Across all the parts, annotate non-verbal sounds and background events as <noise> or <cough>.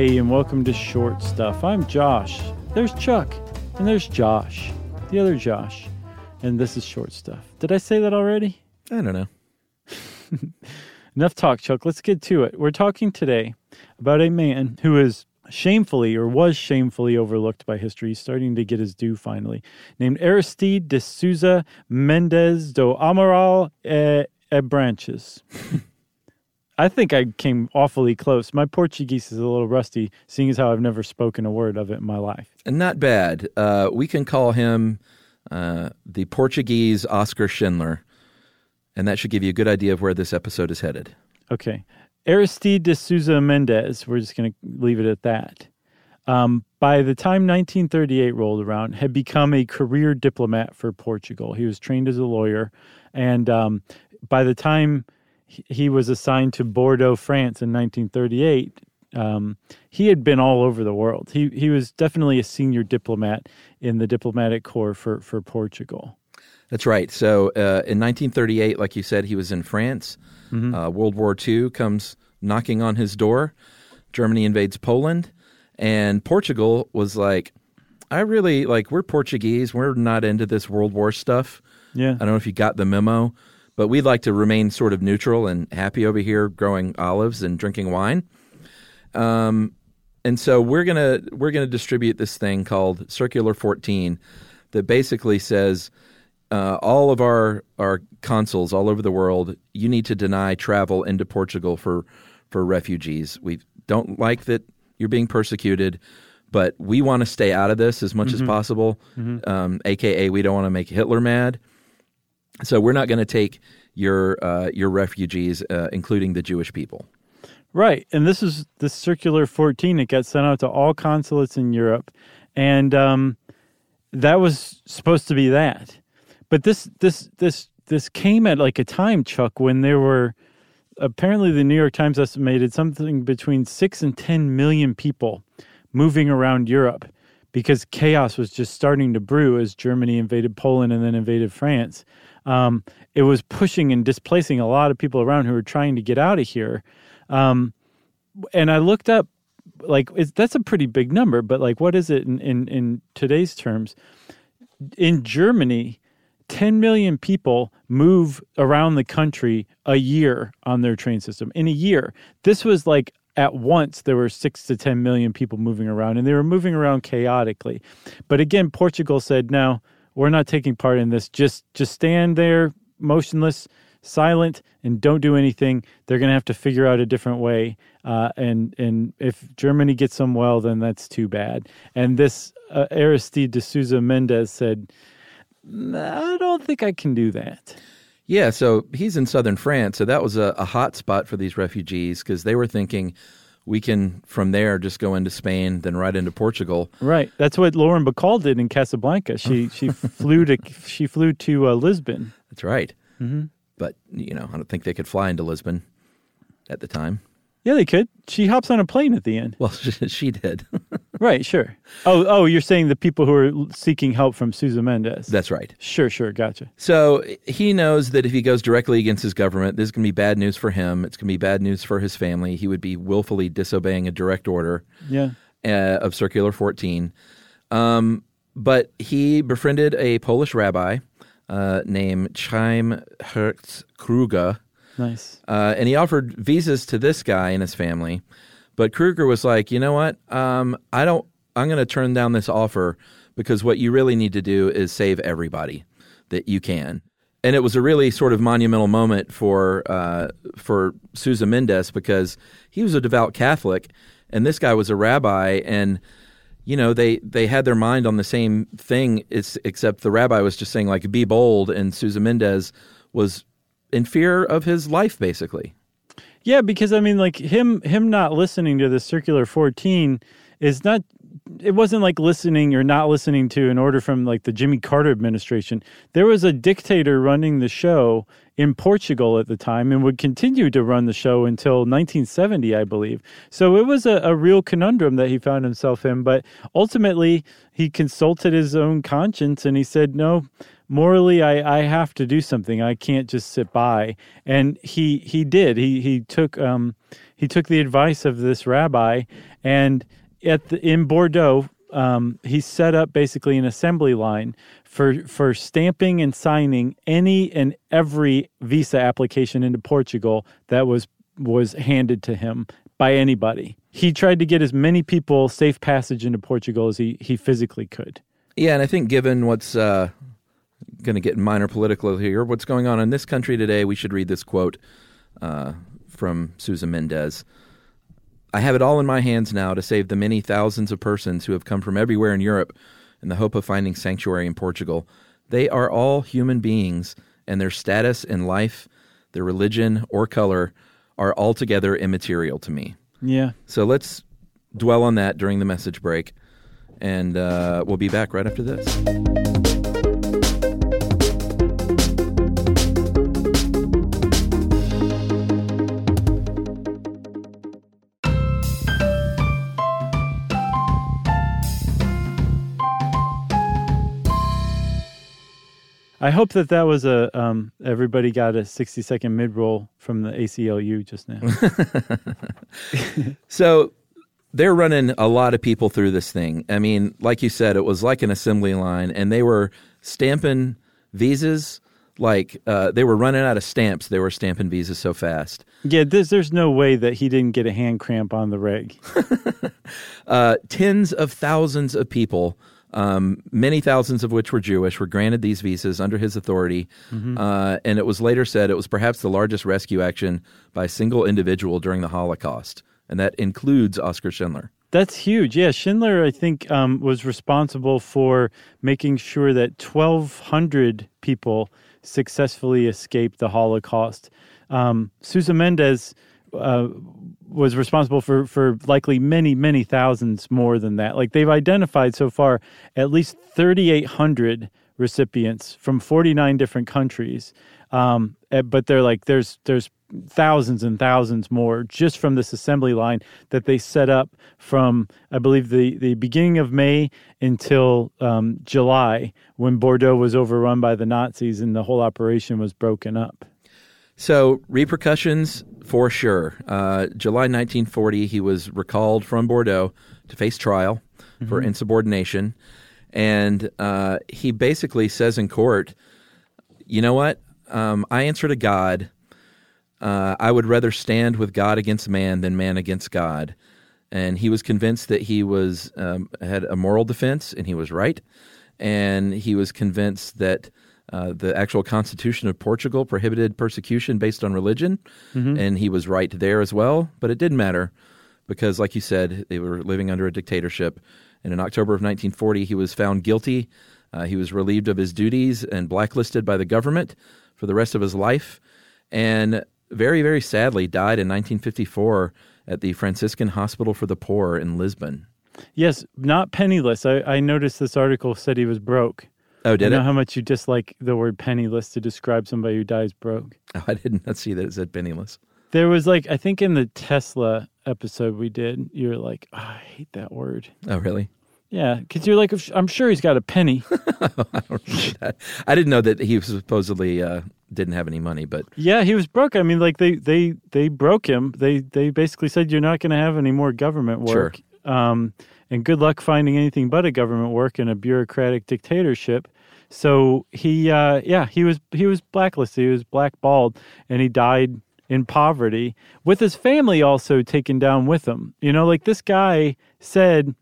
Hey, and welcome to Short Stuff. I'm Josh. There's Chuck, and there's Josh, the other Josh, and this is Short Stuff. Did I say that already? I don't know. <laughs> Enough talk, Chuck. Let's get to it. We're talking today about a man who is shamefully or was shamefully overlooked by history, starting to get his due finally, named Aristide de Sousa Mendes do Amaral eh, e, e Branches. <laughs> I think I came awfully close. My Portuguese is a little rusty, seeing as how I've never spoken a word of it in my life. And not bad. Uh, we can call him uh, the Portuguese Oscar Schindler, and that should give you a good idea of where this episode is headed. Okay. Aristide de Sousa Mendes, we're just going to leave it at that. Um, by the time 1938 rolled around, had become a career diplomat for Portugal. He was trained as a lawyer, and um, by the time he was assigned to Bordeaux, France in 1938. Um, he had been all over the world. He he was definitely a senior diplomat in the diplomatic corps for for Portugal. That's right. So uh, in 1938, like you said, he was in France. Mm-hmm. Uh, World War II comes knocking on his door. Germany invades Poland, and Portugal was like, "I really like. We're Portuguese. We're not into this World War stuff. Yeah, I don't know if you got the memo." But we'd like to remain sort of neutral and happy over here growing olives and drinking wine. Um, and so we're gonna we're gonna distribute this thing called Circular 14 that basically says uh, all of our our consuls all over the world you need to deny travel into Portugal for for refugees. We don't like that you're being persecuted, but we want to stay out of this as much mm-hmm. as possible. Mm-hmm. Um, AKA, we don't want to make Hitler mad. So we're not going to take your uh, your refugees, uh, including the Jewish people. Right, and this is the circular 14. It got sent out to all consulates in Europe, and um, that was supposed to be that. But this this this this came at like a time, Chuck, when there were apparently the New York Times estimated something between six and ten million people moving around Europe because chaos was just starting to brew as Germany invaded Poland and then invaded France um, it was pushing and displacing a lot of people around who were trying to get out of here. Um, and I looked up, like, that's a pretty big number, but like, what is it in, in, in today's terms? In Germany, 10 million people move around the country a year on their train system. In a year, this was like at once there were six to 10 million people moving around, and they were moving around chaotically. But again, Portugal said, no, we're not taking part in this. Just just stand there motionless, silent, and don't do anything. They're going to have to figure out a different way. Uh, and and if Germany gets them well, then that's too bad. And this uh, Aristide de Sousa Mendes said, I don't think I can do that. Yeah, so he's in southern France, so that was a, a hot spot for these refugees because they were thinking, we can from there just go into Spain, then right into Portugal. Right. That's what Lauren Bacall did in Casablanca. She <laughs> she flew to she flew to uh, Lisbon. That's right. Mm-hmm. But you know, I don't think they could fly into Lisbon at the time. Yeah, they could. She hops on a plane at the end. Well, <laughs> she did. <laughs> right, sure. Oh, oh, you're saying the people who are seeking help from Sousa Mendes. That's right. Sure, sure, gotcha. So he knows that if he goes directly against his government, this is going to be bad news for him. It's going to be bad news for his family. He would be willfully disobeying a direct order. Yeah. Uh, of Circular 14. Um, but he befriended a Polish rabbi uh, named Chaim Herz Kruger Nice. Uh, and he offered visas to this guy and his family, but Kruger was like, you know what? Um, I don't. I'm going to turn down this offer because what you really need to do is save everybody that you can. And it was a really sort of monumental moment for uh, for Sousa Mendes because he was a devout Catholic, and this guy was a rabbi, and you know they they had their mind on the same thing. It's, except the rabbi was just saying like, "Be bold," and Sousa Mendes was in fear of his life, basically. Yeah, because I mean, like him him not listening to the circular fourteen is not it wasn't like listening or not listening to an order from like the Jimmy Carter administration. There was a dictator running the show in Portugal at the time and would continue to run the show until 1970, I believe. So it was a, a real conundrum that he found himself in. But ultimately, he consulted his own conscience and he said, no, morally I, I have to do something. I can't just sit by. And he he did. He he took um he took the advice of this rabbi and at the, in Bordeaux um, he set up basically an assembly line for for stamping and signing any and every visa application into Portugal that was was handed to him by anybody. He tried to get as many people safe passage into Portugal as he, he physically could. Yeah, and I think given what's uh, going to get minor political here, what's going on in this country today, we should read this quote uh, from Sousa Mendes. I have it all in my hands now to save the many thousands of persons who have come from everywhere in Europe in the hope of finding sanctuary in Portugal. They are all human beings, and their status in life, their religion, or color are altogether immaterial to me. Yeah. So let's dwell on that during the message break, and uh, we'll be back right after this. I hope that that was a um, everybody got a sixty second mid roll from the ACLU just now. <laughs> so they're running a lot of people through this thing. I mean, like you said, it was like an assembly line, and they were stamping visas like uh, they were running out of stamps. They were stamping visas so fast. Yeah, there's, there's no way that he didn't get a hand cramp on the rig. <laughs> uh, tens of thousands of people um, many thousands of which were Jewish, were granted these visas under his authority. Mm-hmm. Uh, and it was later said it was perhaps the largest rescue action by a single individual during the Holocaust. And that includes Oscar Schindler. That's huge. Yeah, Schindler, I think, um, was responsible for making sure that 1,200 people successfully escaped the Holocaust. Um, Sousa Mendes uh, was responsible for for likely many many thousands more than that. Like they've identified so far at least 3,800 recipients from 49 different countries. Um, eh, but they're like there's there's thousands and thousands more just from this assembly line that they set up from I believe the the beginning of May until um, July when Bordeaux was overrun by the Nazis and the whole operation was broken up. So repercussions for sure. Uh, July 1940, he was recalled from Bordeaux to face trial mm-hmm. for insubordination, and uh, he basically says in court, "You know what? Um, I answer to God. Uh, I would rather stand with God against man than man against God." And he was convinced that he was um, had a moral defense, and he was right. And he was convinced that uh, the actual Constitution of Portugal prohibited persecution based on religion, mm-hmm. and he was right there as well. But it didn't matter because, like you said, they were living under a dictatorship. And in October of 1940, he was found guilty. Uh, he was relieved of his duties and blacklisted by the government for the rest of his life. And very, very sadly, died in 1954 at the Franciscan Hospital for the Poor in Lisbon. Yes, not penniless. I, I noticed this article said he was broke. Oh, did I know how much you dislike the word penniless to describe somebody who dies broke. Oh, I did not see that it said penniless. There was like I think in the Tesla episode we did, you were like, oh, I hate that word. Oh, really? Yeah, because you're like, I'm sure he's got a penny. <laughs> I, I, didn't know that he supposedly uh, didn't have any money, but yeah, he was broke. I mean, like they they they broke him. They they basically said you're not going to have any more government work. Sure. Um, and good luck finding anything but a government work in a bureaucratic dictatorship. So he, uh, yeah, he was he was blacklisted. He was blackballed, and he died in poverty with his family also taken down with him. You know, like this guy said,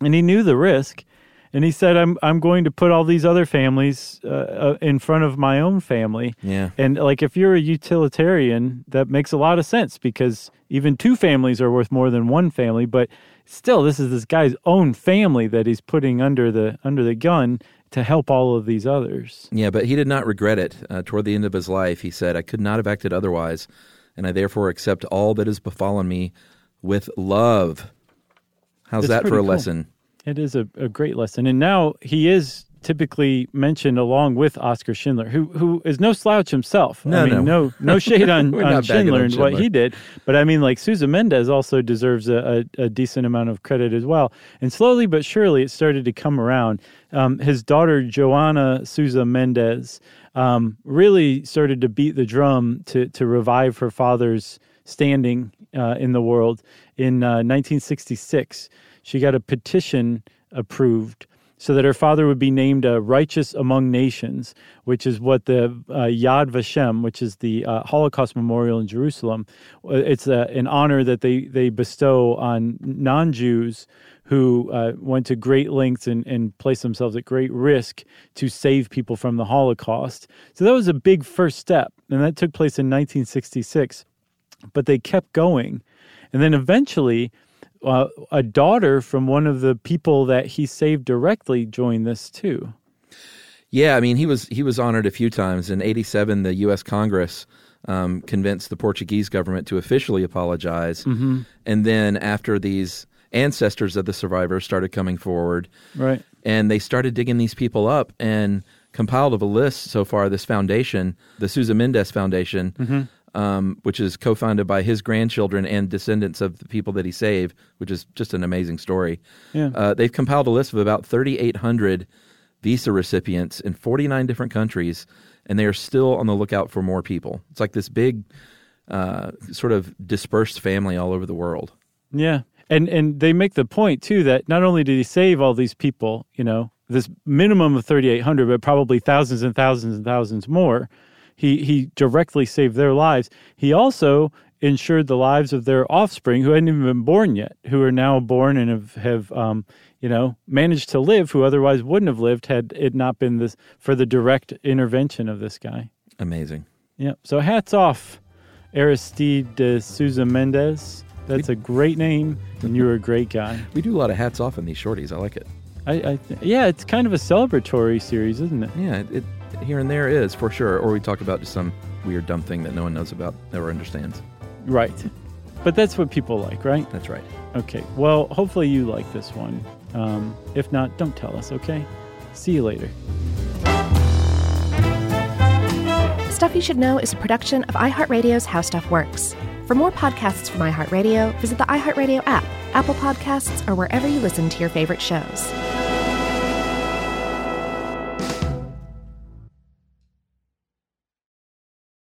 and he knew the risk, and he said, "I'm I'm going to put all these other families uh, uh, in front of my own family." Yeah, and like if you're a utilitarian, that makes a lot of sense because even two families are worth more than one family, but still this is this guy's own family that he's putting under the under the gun to help all of these others. Yeah, but he did not regret it. Uh, toward the end of his life, he said, "I could not have acted otherwise, and I therefore accept all that has befallen me with love." How's it's that for a cool. lesson? It is a, a great lesson. And now he is typically mentioned along with Oscar Schindler, who who is no slouch himself. No, I mean, no. no, no <laughs> shade on, on Schindler and what he did, but I mean, like Sousa Mendes also deserves a, a, a decent amount of credit as well. And slowly but surely, it started to come around. Um, his daughter Joanna Sousa Mendes um, really started to beat the drum to to revive her father's standing uh, in the world. In uh, 1966, she got a petition approved so that her father would be named a righteous among nations, which is what the uh, Yad Vashem, which is the uh, Holocaust Memorial in Jerusalem, uh, it's a, an honor that they, they bestow on non Jews who uh, went to great lengths and, and placed themselves at great risk to save people from the Holocaust. So that was a big first step, and that took place in 1966. But they kept going. And then eventually, uh, a daughter from one of the people that he saved directly joined this too. Yeah, I mean he was he was honored a few times. In '87, the U.S. Congress um, convinced the Portuguese government to officially apologize, Mm-hmm. and then after these ancestors of the survivors started coming forward, Right. and they started digging these people up and compiled of a list so far. This foundation, the Sousa Mendes Foundation, Mm-hmm. Um, which is co-founded by his grandchildren and descendants of the people that he saved, which is just an amazing story. Yeah. Uh, they've compiled a list of about 3,800 visa recipients in 49 different countries, and they are still on the lookout for more people. It's like this big, uh, sort of dispersed family all over the world. Yeah. And and they make the point too that not only did he save all these people, you know, this minimum of 3800 but probably thousands and thousands and thousands more. He he directly saved their lives. He also ensured the lives of their offspring who hadn't even been born yet, who are now born and have have um, you know, managed to live who otherwise wouldn't have lived had it not been this for the direct intervention of this guy. Amazing. Yeah. So hats off, Aristide de Sousa Mendes. That's a great name, and you're a great guy. <laughs> We do a lot of hats off in these shorties. I like it. I, I yeah, it's kind of a celebratory series, isn't it? Yeah, it here and there is for sure. Or we talk about just some weird dumb thing that no one knows about or understands. Right. But that's what people like, right? That's right. Okay. Well, hopefully you like this one. Um, if not, don't tell us. Okay. See you later. Stuff You Should Know is a production of iHeartRadio's How Stuff Works. For more podcasts from iHeartRadio, visit the iHeartRadio app, Apple Podcasts, or wherever you listen to your favorite shows.